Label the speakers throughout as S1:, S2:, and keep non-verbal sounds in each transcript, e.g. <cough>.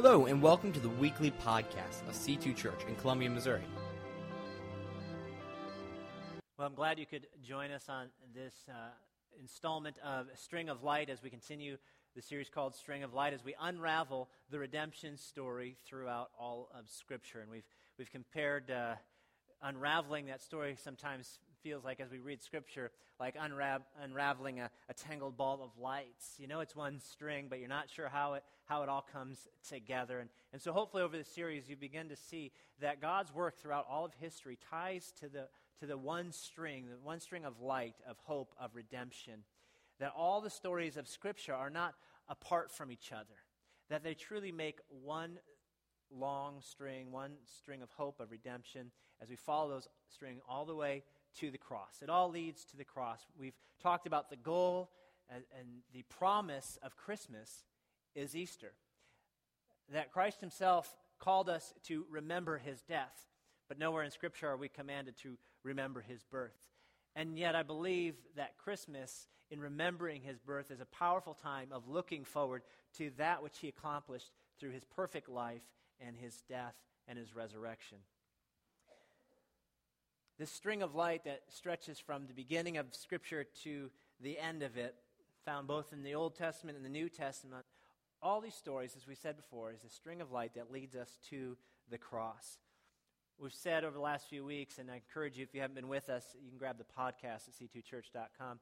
S1: Hello, and welcome to the weekly podcast of C2 Church in Columbia, Missouri.
S2: Well, I'm glad you could join us on this uh, installment of String of Light as we continue the series called String of Light as we unravel the redemption story throughout all of Scripture. And we've, we've compared uh, unraveling that story sometimes feels like as we read scripture like unra- unraveling a, a, tangled ball of lights. You know it's one string but you're not sure how it, how it all comes together. And, and so hopefully over the series you begin to see that god's work throughout all of history ties to the, to the one string the one string of light of hope of redemption. That all the stories of scripture are not apart from each other. That they truly make one long string, one string of hope of redemption, as we follow those string all the way to the cross. It all leads to the cross. We've talked about the goal and, and the promise of Christmas is Easter. That Christ himself called us to remember his death, but nowhere in Scripture are we commanded to remember his birth. And yet, I believe that Christmas, in remembering his birth, is a powerful time of looking forward to that which he accomplished through his perfect life and his death and his resurrection. This string of light that stretches from the beginning of Scripture to the end of it, found both in the Old Testament and the New Testament, all these stories, as we said before, is a string of light that leads us to the cross. We've said over the last few weeks, and I encourage you, if you haven't been with us, you can grab the podcast at c2church.com,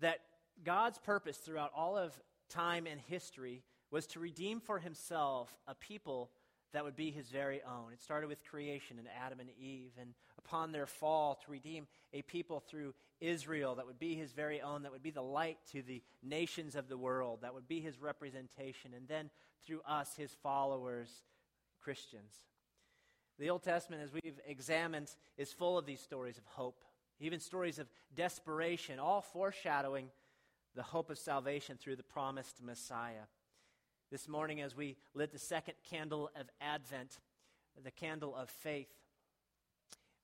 S2: that God's purpose throughout all of time and history was to redeem for himself a people that would be his very own. It started with creation and Adam and Eve, and upon their fall, to redeem a people through Israel that would be his very own, that would be the light to the nations of the world, that would be his representation, and then through us, his followers, Christians. The Old Testament, as we've examined, is full of these stories of hope, even stories of desperation, all foreshadowing the hope of salvation through the promised Messiah. This morning, as we lit the second candle of Advent, the candle of faith,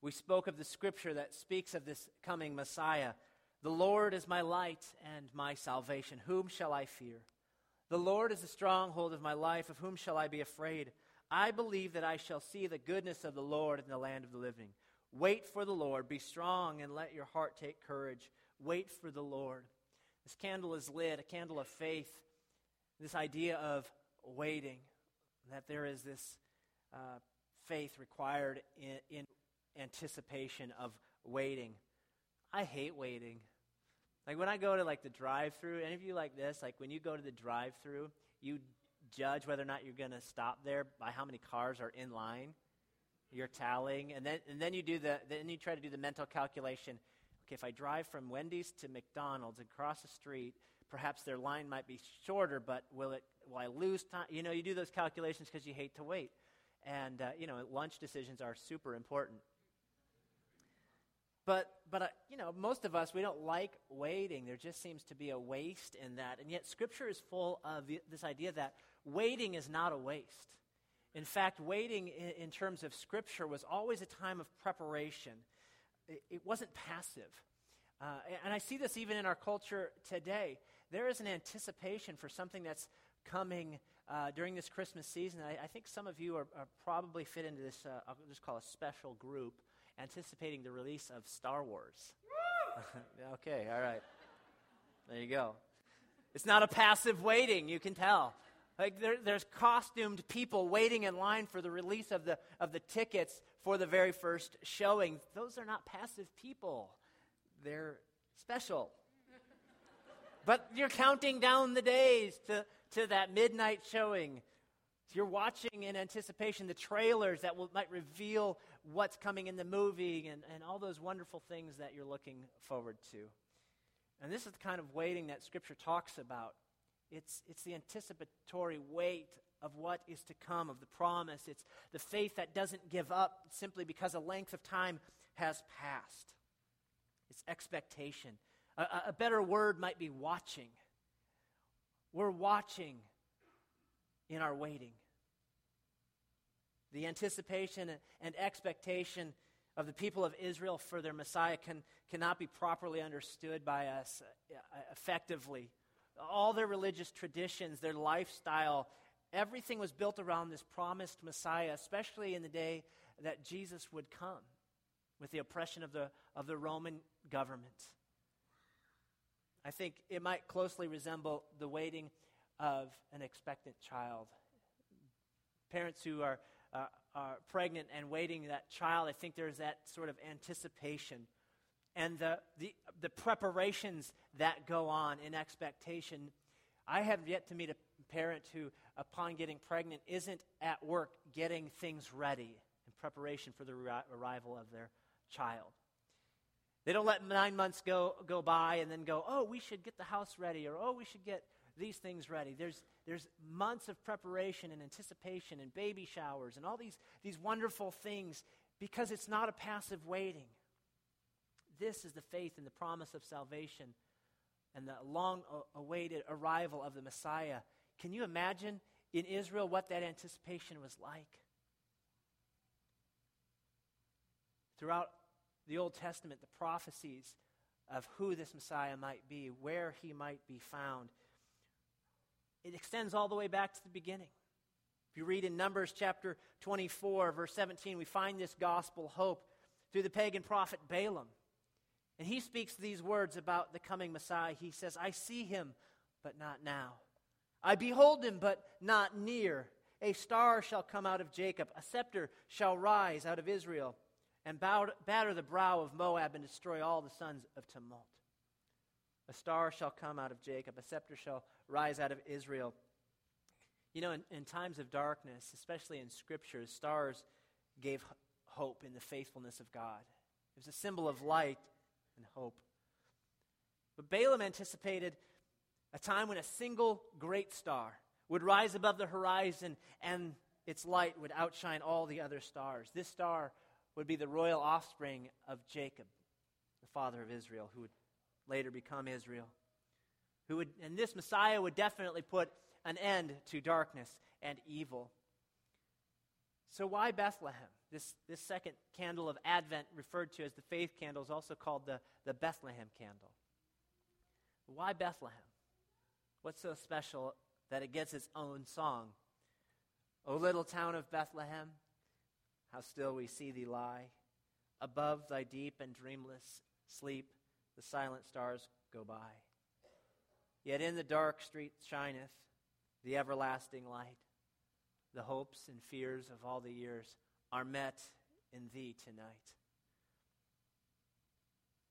S2: we spoke of the scripture that speaks of this coming Messiah. The Lord is my light and my salvation. Whom shall I fear? The Lord is the stronghold of my life. Of whom shall I be afraid? I believe that I shall see the goodness of the Lord in the land of the living. Wait for the Lord. Be strong and let your heart take courage. Wait for the Lord. This candle is lit, a candle of faith this idea of waiting, that there is this uh, faith required in, in anticipation of waiting. I hate waiting. Like when I go to like the drive-through, any of you like this? Like when you go to the drive-through, you judge whether or not you're going to stop there by how many cars are in line. You're tallying, and then and then you do the then you try to do the mental calculation. Okay, if I drive from Wendy's to McDonald's and cross the street, perhaps their line might be shorter, but will it? Will I lose time? You know, you do those calculations because you hate to wait, and uh, you know, lunch decisions are super important. But but uh, you know, most of us we don't like waiting. There just seems to be a waste in that, and yet Scripture is full of this idea that waiting is not a waste. In fact, waiting in, in terms of Scripture was always a time of preparation. It, it wasn't passive. Uh, and I see this even in our culture today there is an anticipation for something that's coming uh, during this Christmas season. I, I, think some of you are, are probably fit into this, uh, I'll just call a special group, anticipating the release of Star Wars. <laughs> okay, all right. There you go. It's not a passive waiting, you can tell. Like there, there's costumed people waiting in line for the release of the, of the tickets for the very first showing. Those are not passive people, they're special. But you're counting down the days to, to that midnight showing. You're watching in anticipation the trailers that will, might reveal what's coming in the movie and, and all those wonderful things that you're looking forward to. And this is the kind of waiting that Scripture talks about. It's, it's the anticipatory wait of what is to come, of the promise. It's the faith that doesn't give up simply because a length of time has passed. It's expectation. A, a better word might be watching. We're watching in our waiting. The anticipation and expectation of the people of Israel for their Messiah can, cannot be properly understood by us uh, effectively. All their religious traditions, their lifestyle, Everything was built around this promised Messiah, especially in the day that Jesus would come with the oppression of the, of the Roman government. I think it might closely resemble the waiting of an expectant child. Parents who are, uh, are pregnant and waiting that child, I think there's that sort of anticipation and the, the, the preparations that go on in expectation. I have yet to meet a parent who, upon getting pregnant, isn't at work getting things ready in preparation for the arrival of their child. They don't let nine months go, go by and then go, oh, we should get the house ready, or oh, we should get these things ready. There's, there's months of preparation and anticipation and baby showers and all these, these wonderful things because it's not a passive waiting. This is the faith and the promise of salvation and the long awaited arrival of the Messiah. Can you imagine in Israel what that anticipation was like? Throughout the Old Testament, the prophecies of who this Messiah might be, where he might be found, it extends all the way back to the beginning. If you read in Numbers chapter 24, verse 17, we find this gospel hope through the pagan prophet Balaam. And he speaks these words about the coming Messiah. He says, I see him, but not now. I behold him, but not near. A star shall come out of Jacob, a scepter shall rise out of Israel and batter the brow of Moab and destroy all the sons of tumult. A star shall come out of Jacob, a scepter shall rise out of Israel. You know, in, in times of darkness, especially in scriptures, stars gave hope in the faithfulness of God. It was a symbol of light and hope. But Balaam anticipated a time when a single great star would rise above the horizon and its light would outshine all the other stars. This star would be the royal offspring of Jacob, the father of Israel, who would later become Israel. Who would, and this Messiah would definitely put an end to darkness and evil. So, why Bethlehem? This, this second candle of Advent, referred to as the faith candle, is also called the, the Bethlehem candle. Why Bethlehem? What's so special that it gets its own song? O little town of Bethlehem, how still we see thee lie. Above thy deep and dreamless sleep, the silent stars go by. Yet in the dark street shineth the everlasting light. The hopes and fears of all the years are met in thee tonight.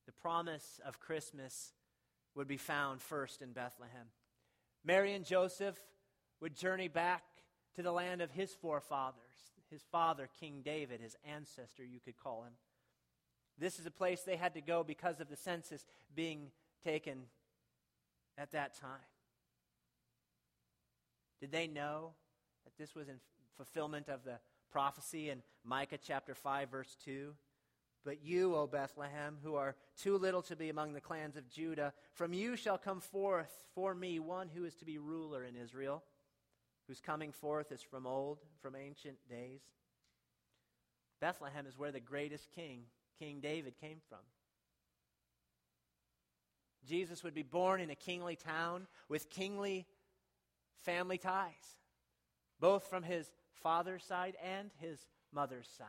S2: The promise of Christmas would be found first in Bethlehem. Mary and Joseph would journey back to the land of his forefathers his father, King David, his ancestor, you could call him. This is a place they had to go because of the census being taken at that time. Did they know that this was in fulfillment of the prophecy in Micah chapter 5, verse 2? But you, O Bethlehem, who are too little to be among the clans of Judah, from you shall come forth for me one who is to be ruler in Israel whose coming forth is from old, from ancient days. Bethlehem is where the greatest king, King David, came from. Jesus would be born in a kingly town with kingly family ties, both from his father's side and his mother's side.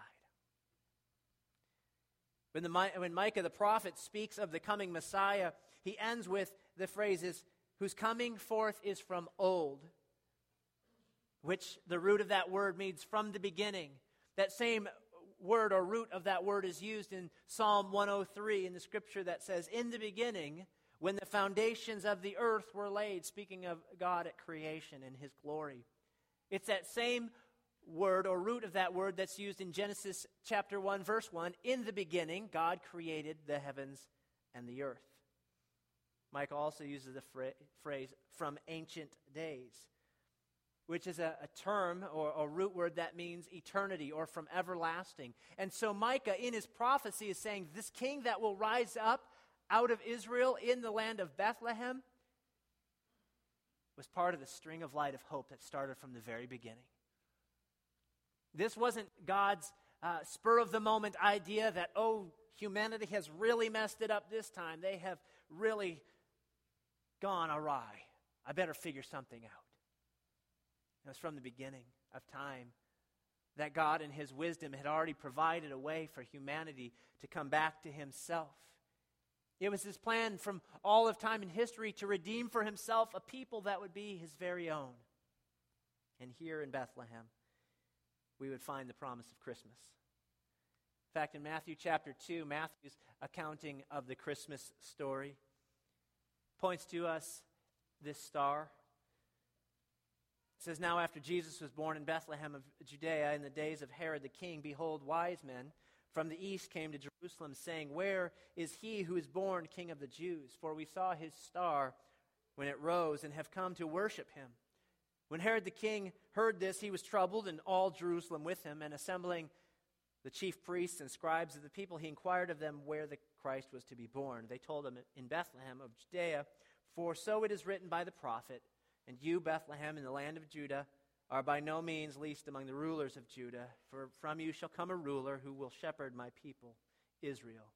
S2: When, the, when Micah the prophet speaks of the coming Messiah, he ends with the phrases, whose coming forth is from old, which the root of that word means from the beginning. That same word or root of that word is used in Psalm 103 in the scripture that says, In the beginning, when the foundations of the earth were laid, speaking of God at creation and his glory. It's that same word or root of that word that's used in Genesis chapter 1, verse 1. In the beginning, God created the heavens and the earth. Micah also uses the phrase from ancient days which is a, a term or a root word that means eternity or from everlasting. And so Micah, in his prophecy, is saying this king that will rise up out of Israel in the land of Bethlehem was part of the string of light of hope that started from the very beginning. This wasn't God's uh, spur of the moment idea that, oh, humanity has really messed it up this time. They have really gone awry. I better figure something out. It was from the beginning of time that God, in His wisdom, had already provided a way for humanity to come back to Himself. It was His plan from all of time and history to redeem for Himself a people that would be His very own. And here in Bethlehem, we would find the promise of Christmas. In fact, in Matthew chapter 2, Matthew's accounting of the Christmas story points to us this star. It says, Now after Jesus was born in Bethlehem of Judea in the days of Herod the king, behold, wise men from the east came to Jerusalem, saying, Where is he who is born king of the Jews? For we saw his star when it rose and have come to worship him. When Herod the king heard this, he was troubled, and all Jerusalem with him, and assembling the chief priests and scribes of the people, he inquired of them where the Christ was to be born. They told him, In Bethlehem of Judea, for so it is written by the prophet, And you, Bethlehem, in the land of Judah, are by no means least among the rulers of Judah, for from you shall come a ruler who will shepherd my people, Israel.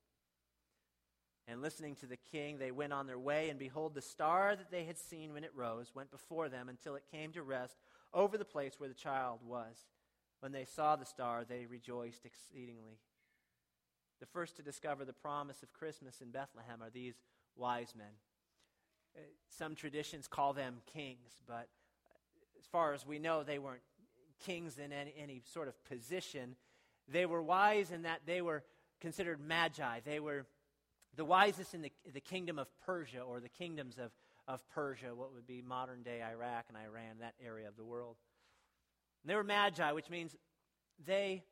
S2: And listening to the king, they went on their way, and behold, the star that they had seen when it rose went before them until it came to rest over the place where the child was. When they saw the star, they rejoiced exceedingly. The first to discover the promise of Christmas in Bethlehem are these wise men. Some traditions call them kings, but as far as we know, they weren't kings in any, any sort of position. They were wise in that they were considered magi. They were the wisest in the, the kingdom of Persia or the kingdoms of, of Persia, what would be modern day Iraq and Iran, that area of the world. And they were magi, which means they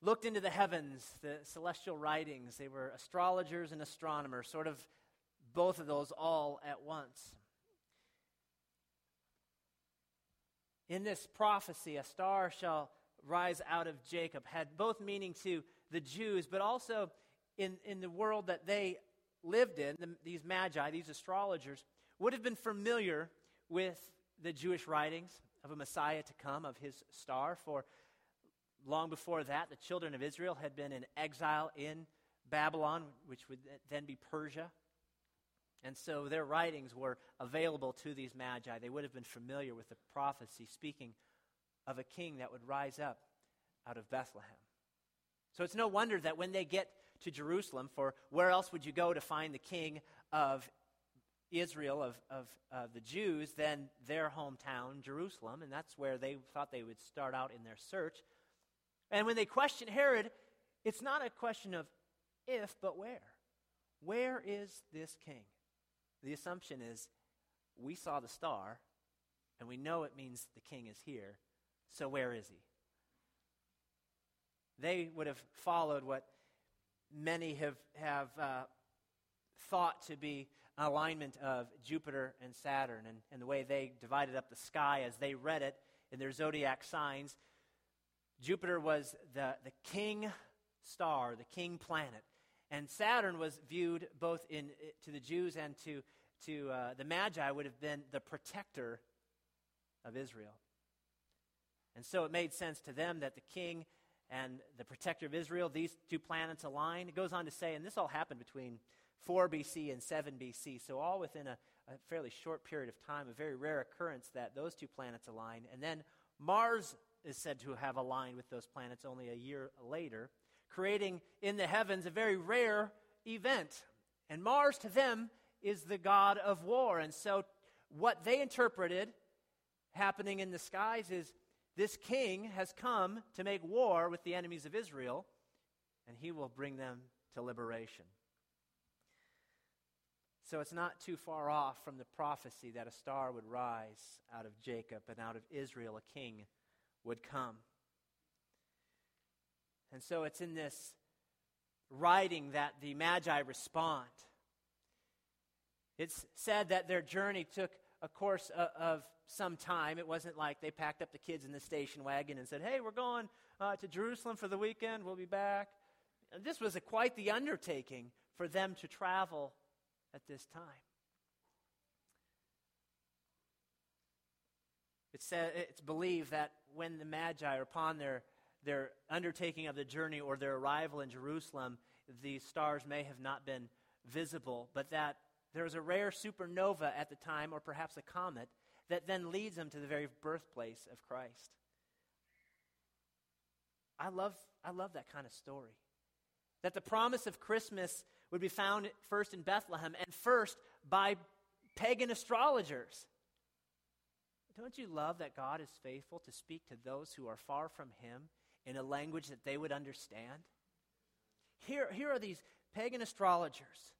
S2: looked into the heavens, the celestial writings. They were astrologers and astronomers, sort of both of those all at once. In this prophecy, a star shall rise out of Jacob had both meaning to the Jews, but also in, in the world that they lived in, the, these magi, these astrologers, would have been familiar with the Jewish writings of a Messiah to come, of his star. For long before that, the children of Israel had been in exile in Babylon, which would then be Persia. And so their writings were available to these magi. They would have been familiar with the prophecy speaking of a king that would rise up out of Bethlehem. So it's no wonder that when they get to Jerusalem, for where else would you go to find the king of Israel, of, of uh, the Jews, than their hometown, Jerusalem? And that's where they thought they would start out in their search. And when they question Herod, it's not a question of if, but where. Where is this king? The assumption is we saw the star, and we know it means the king is here, so where is he? They would have followed what many have, have uh, thought to be alignment of Jupiter and Saturn and, and the way they divided up the sky as they read it in their zodiac signs. Jupiter was the, the king star, the king planet. And Saturn was viewed both in, to the Jews and to, to uh, the Magi would have been the protector of Israel. And so it made sense to them that the king and the protector of Israel, these two planets align. It goes on to say, and this all happened between 4 BC and 7 BC, so all within a, a fairly short period of time, a very rare occurrence that those two planets align. And then Mars is said to have aligned with those planets only a year later, creating in the heavens a very rare event. And Mars to them is the god of war. And so what they interpreted happening in the skies is this king has come to make war with the enemies of Israel, and he will bring them to liberation. So it's not too far off from the prophecy that a star would rise out of Jacob and out of Israel a king would come. And so it's in this writing that the Magi respond. It's said that their journey took a course of, of some time. It wasn't like they packed up the kids in the station wagon and said, hey, we're going uh, to Jerusalem for the weekend, we'll be back. And this was a, quite the undertaking for them to travel at this time. It's, said, it's believed that when the Magi are upon their, their undertaking of the journey or their arrival in Jerusalem, the stars may have not been visible, but that there was a rare supernova at the time, or perhaps a comet, that then leads them to the very birthplace of Christ. I love, I love that kind of story. That the promise of Christmas would be found first in Bethlehem and first by pagan astrologers. Don't you love that God is faithful to speak to those who are far from Him in a language that they would understand? Here, here are these pagan astrologers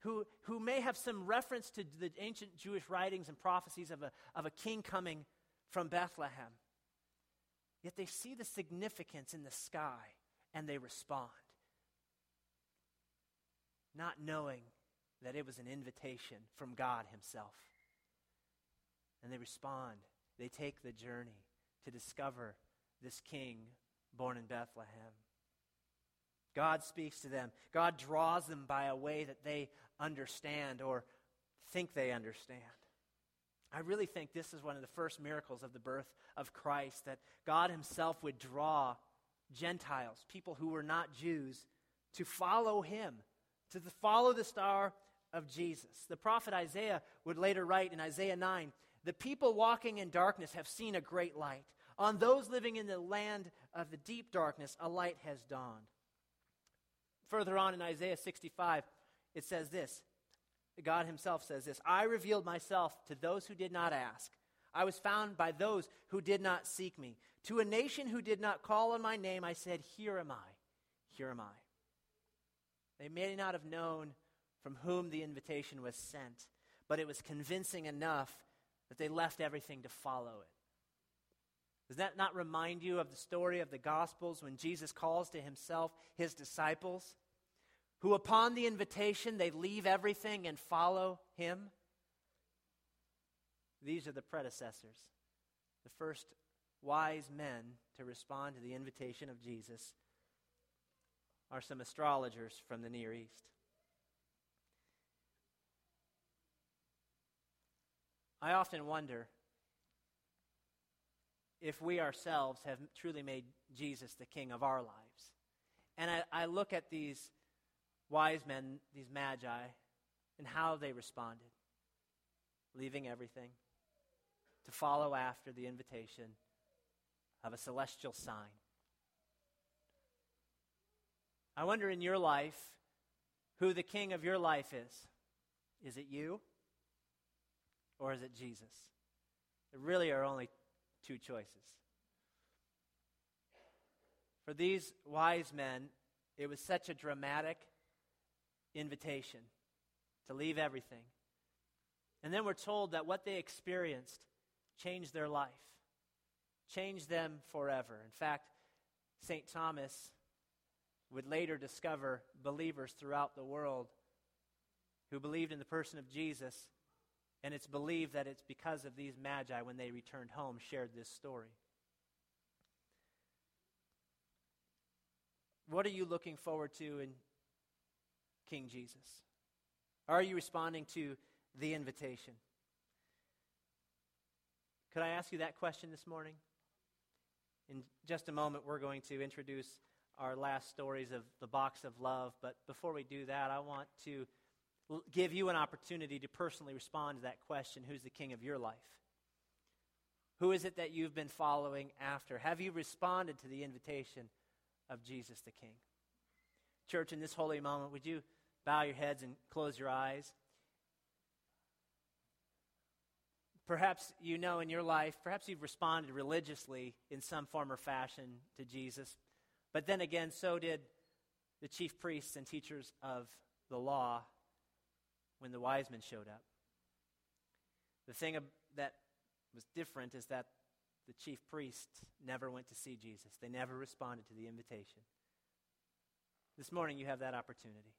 S2: who, who may have some reference to the ancient Jewish writings and prophecies of a, of a king coming from Bethlehem. Yet they see the significance in the sky and they respond, not knowing that it was an invitation from God Himself. And they respond. They take the journey to discover this king born in Bethlehem. God speaks to them. God draws them by a way that they understand or think they understand. I really think this is one of the first miracles of the birth of Christ that God Himself would draw Gentiles, people who were not Jews, to follow Him, to follow the star of Jesus. The prophet Isaiah would later write in Isaiah 9 The people walking in darkness have seen a great light. On those living in the land of the deep darkness, a light has dawned. Further on in Isaiah 65, it says this God Himself says this I revealed myself to those who did not ask. I was found by those who did not seek me. To a nation who did not call on my name, I said, Here am I. Here am I. They may not have known from whom the invitation was sent, but it was convincing enough that they left everything to follow it. Does that not remind you of the story of the Gospels when Jesus calls to himself his disciples? who, upon the invitation, they leave everything and follow him? These are the predecessors, the first wise men to respond to the invitation of Jesus are some astrologers from the Near East. I often wonder if we ourselves have truly made Jesus the king of our lives. And I, I look at these wise men, these magi, and how they responded, leaving everything to follow after the invitation of a celestial sign. I wonder in your life who the king of your life is. Is it you? Or is it Jesus? There really are only two choices. For these wise men, it was such a dramatic invitation to leave everything. And then we're told that what they experienced changed their life, changed them forever. In fact, St. Thomas would later discover believers throughout the world who believed in the person of Jesus, and it's believed that it's because of these magi, when they returned home, shared this story. What are you looking forward to in King Jesus? Are you responding to the invitation? Could I ask you that question this morning? In just a moment, we're going to introduce our last stories of the box of love. But before we do that, I want to give you an opportunity to personally respond to that question Who's the king of your life? Who is it that you've been following after? Have you responded to the invitation of Jesus the King? Church, in this holy moment, would you bow your heads and close your eyes. Perhaps you know in your life, perhaps you've responded religiously in some form or fashion to Jesus. But then again, so did the chief priests and teachers of the law when the wise men showed up. The thing that was different is that the chief priests never went to see Jesus, they never responded to the invitation. This morning, you have that opportunity.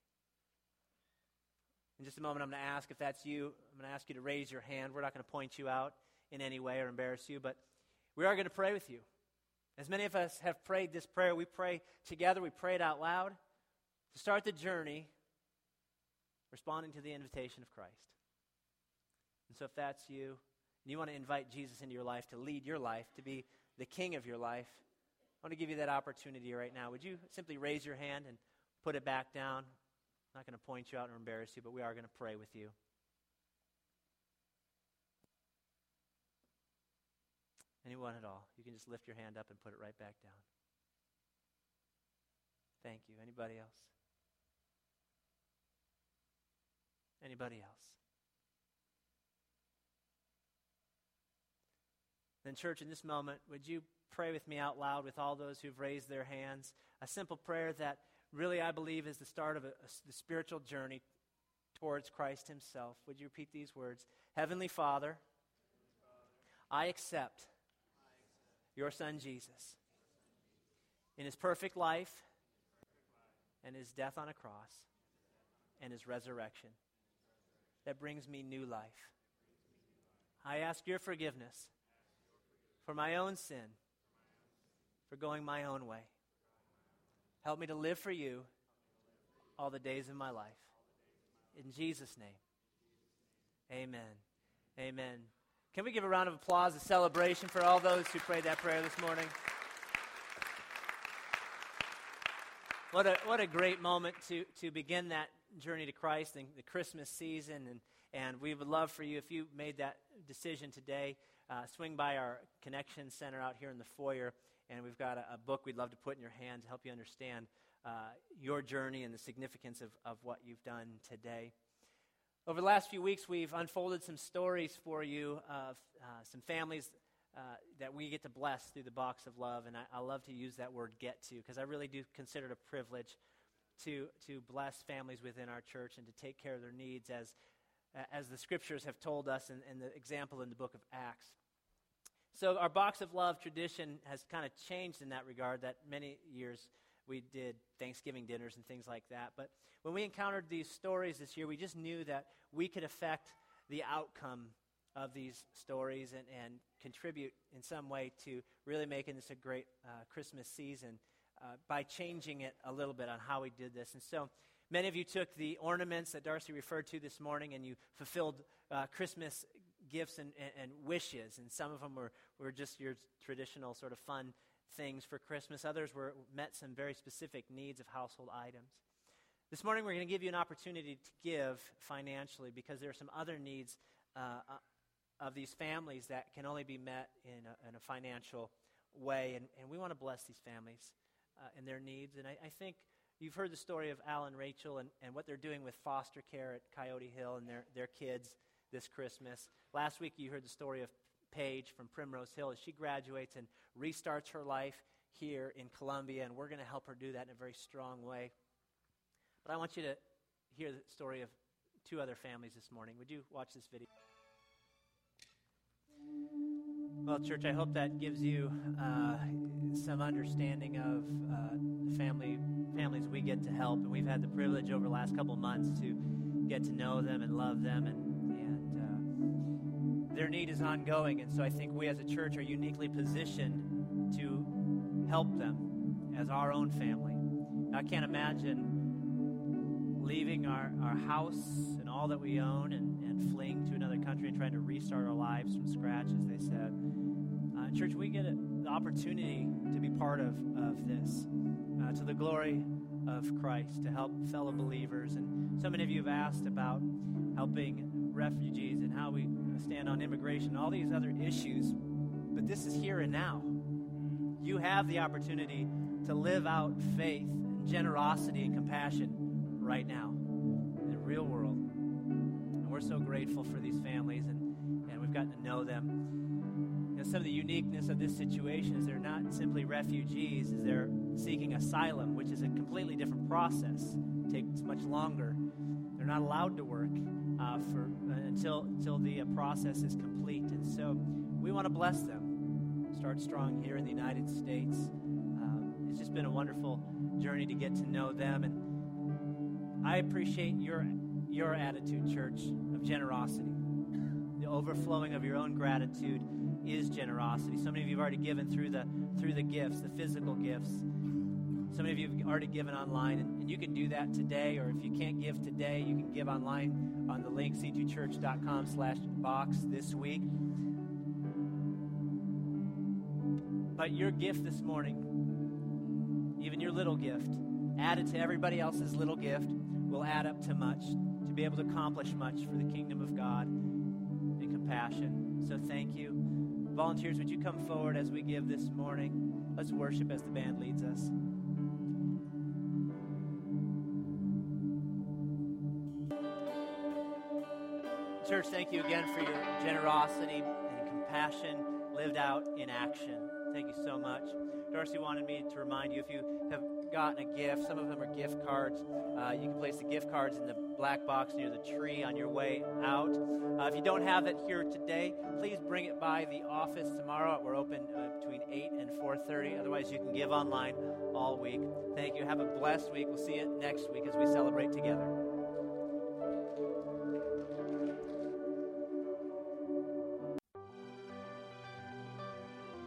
S2: In just a moment, I'm going to ask if that's you. I'm going to ask you to raise your hand. We're not going to point you out in any way or embarrass you, but we are going to pray with you. As many of us have prayed this prayer, we pray together, we pray it out loud to start the journey responding to the invitation of Christ. And so, if that's you, and you want to invite Jesus into your life to lead your life, to be the king of your life, I want to give you that opportunity right now. Would you simply raise your hand and put it back down? I'm not going to point you out or embarrass you, but we are going to pray with you. Anyone at all? You can just lift your hand up and put it right back down. Thank you. Anybody else? Anybody else? Then, church, in this moment, would you pray with me out loud with all those who've raised their hands? A simple prayer that really I believe is the start of a, a, the spiritual journey towards Christ Himself. Would you repeat these words? Heavenly Father, I accept your Son Jesus in His perfect life and His death on a cross and His resurrection that brings me new life. I ask your forgiveness for my own sin, for going my own way. Help me to live for you all the days of my life. In Jesus' name, amen. Amen. Can we give a round of applause, a celebration for all those who prayed that prayer this morning? What a, what a great moment to, to begin that journey to Christ and the Christmas season. And, and we would love for you, if you made that decision today, uh, swing by our Connection Center out here in the foyer, and we've got a, a book we'd love to put in your hand to help you understand uh, your journey and the significance of, of what you've done today. Over the last few weeks, we've unfolded some stories for you of uh, some families uh, that we get to bless through the box of love. And I, I love to use that word get to because I really do consider it a privilege to, to bless families within our church and to take care of their needs as, as the scriptures have told us and, and the example in the book of Acts. So, our box of love tradition has kind of changed in that regard, that many years we did Thanksgiving dinners and things like that. But when we encountered these stories this year, we just knew that we could affect the outcome of these stories and, and contribute in some way to really making this a great uh, Christmas season uh, by changing it a little bit on how we did this. And so many of you took the ornaments that Darcy referred to this morning and you fulfilled uh, Christmas gifts and, and, and, wishes. And some of them were, were just your traditional sort of fun things for Christmas. Others were met some very specific needs of household items. This morning, we're going to give you an opportunity to give financially because there are some other needs uh, uh, of these families that can only be met in a, in a financial way. And, and we want to bless these families uh, and their needs. And I, I, think you've heard the story of Al and Rachel and, and what they're doing with foster care at Coyote Hill and their, their kids this Christmas. Last week, you heard the story of Paige from Primrose Hill as she graduates and restarts her life here in Columbia, and we're going to help her do that in a very strong way. But I want you to hear the story of two other families this morning. Would you watch this video? Well, church, I hope that gives you uh, some understanding of uh, the family families we get to help, and we've had the privilege over the last couple months to get to know them and love them, and and uh, their need is ongoing. And so I think we as a church are uniquely positioned to help them as our own family. I can't imagine leaving our, our house and all that we own and, and fleeing to another country and trying to restart our lives from scratch, as they said. Uh, church, we get the opportunity to be part of, of this uh, to the glory of Christ, to help fellow believers. And so many of you have asked about helping refugees and how we stand on immigration, all these other issues. But this is here and now. You have the opportunity to live out faith and generosity and compassion right now in the real world. And so grateful for these families, and, and we've gotten to know them. Know, some of the uniqueness of this situation is they're not simply refugees, is they're seeking asylum, which is a completely different process. It takes much longer. They're not allowed to work uh, for uh, until until the uh, process is complete, and so we want to bless them. Start strong here in the United States. Um, it's just been a wonderful journey to get to know them and I appreciate your, your attitude, church, of generosity. The overflowing of your own gratitude is generosity. So many of you have already given through the, through the gifts, the physical gifts. So many of you have already given online, and, and, you can do that today, or if you can't give today, you can give online on the link, c2church.com slash box this week. But your gift this morning, even your little gift, added to everybody else's little gift, will add up to much, to be able to accomplish much for the kingdom of God and compassion. So thank you. Volunteers, would you come forward as we give this morning? Let's worship as the band leads us. Church, thank you again for your generosity and compassion lived out in action. Thank you so much. Darcy wanted me to remind you if you have gotten a gift, some of them are gift cards. Uh, you can place the gift cards in the black box near the tree on your way out. Uh, if you don't have it here today, please bring it by the office tomorrow. We're open uh, between 8 and 4:30. Otherwise, you can give online all week. Thank you. Have a blessed week. We'll see you next week as we celebrate together.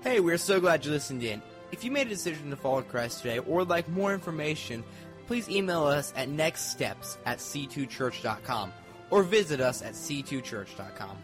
S1: Hey, we're so glad you listened in. If you made a decision to follow Christ today or would like more information, please email us at nextsteps at c2church.com or visit us at c2church.com.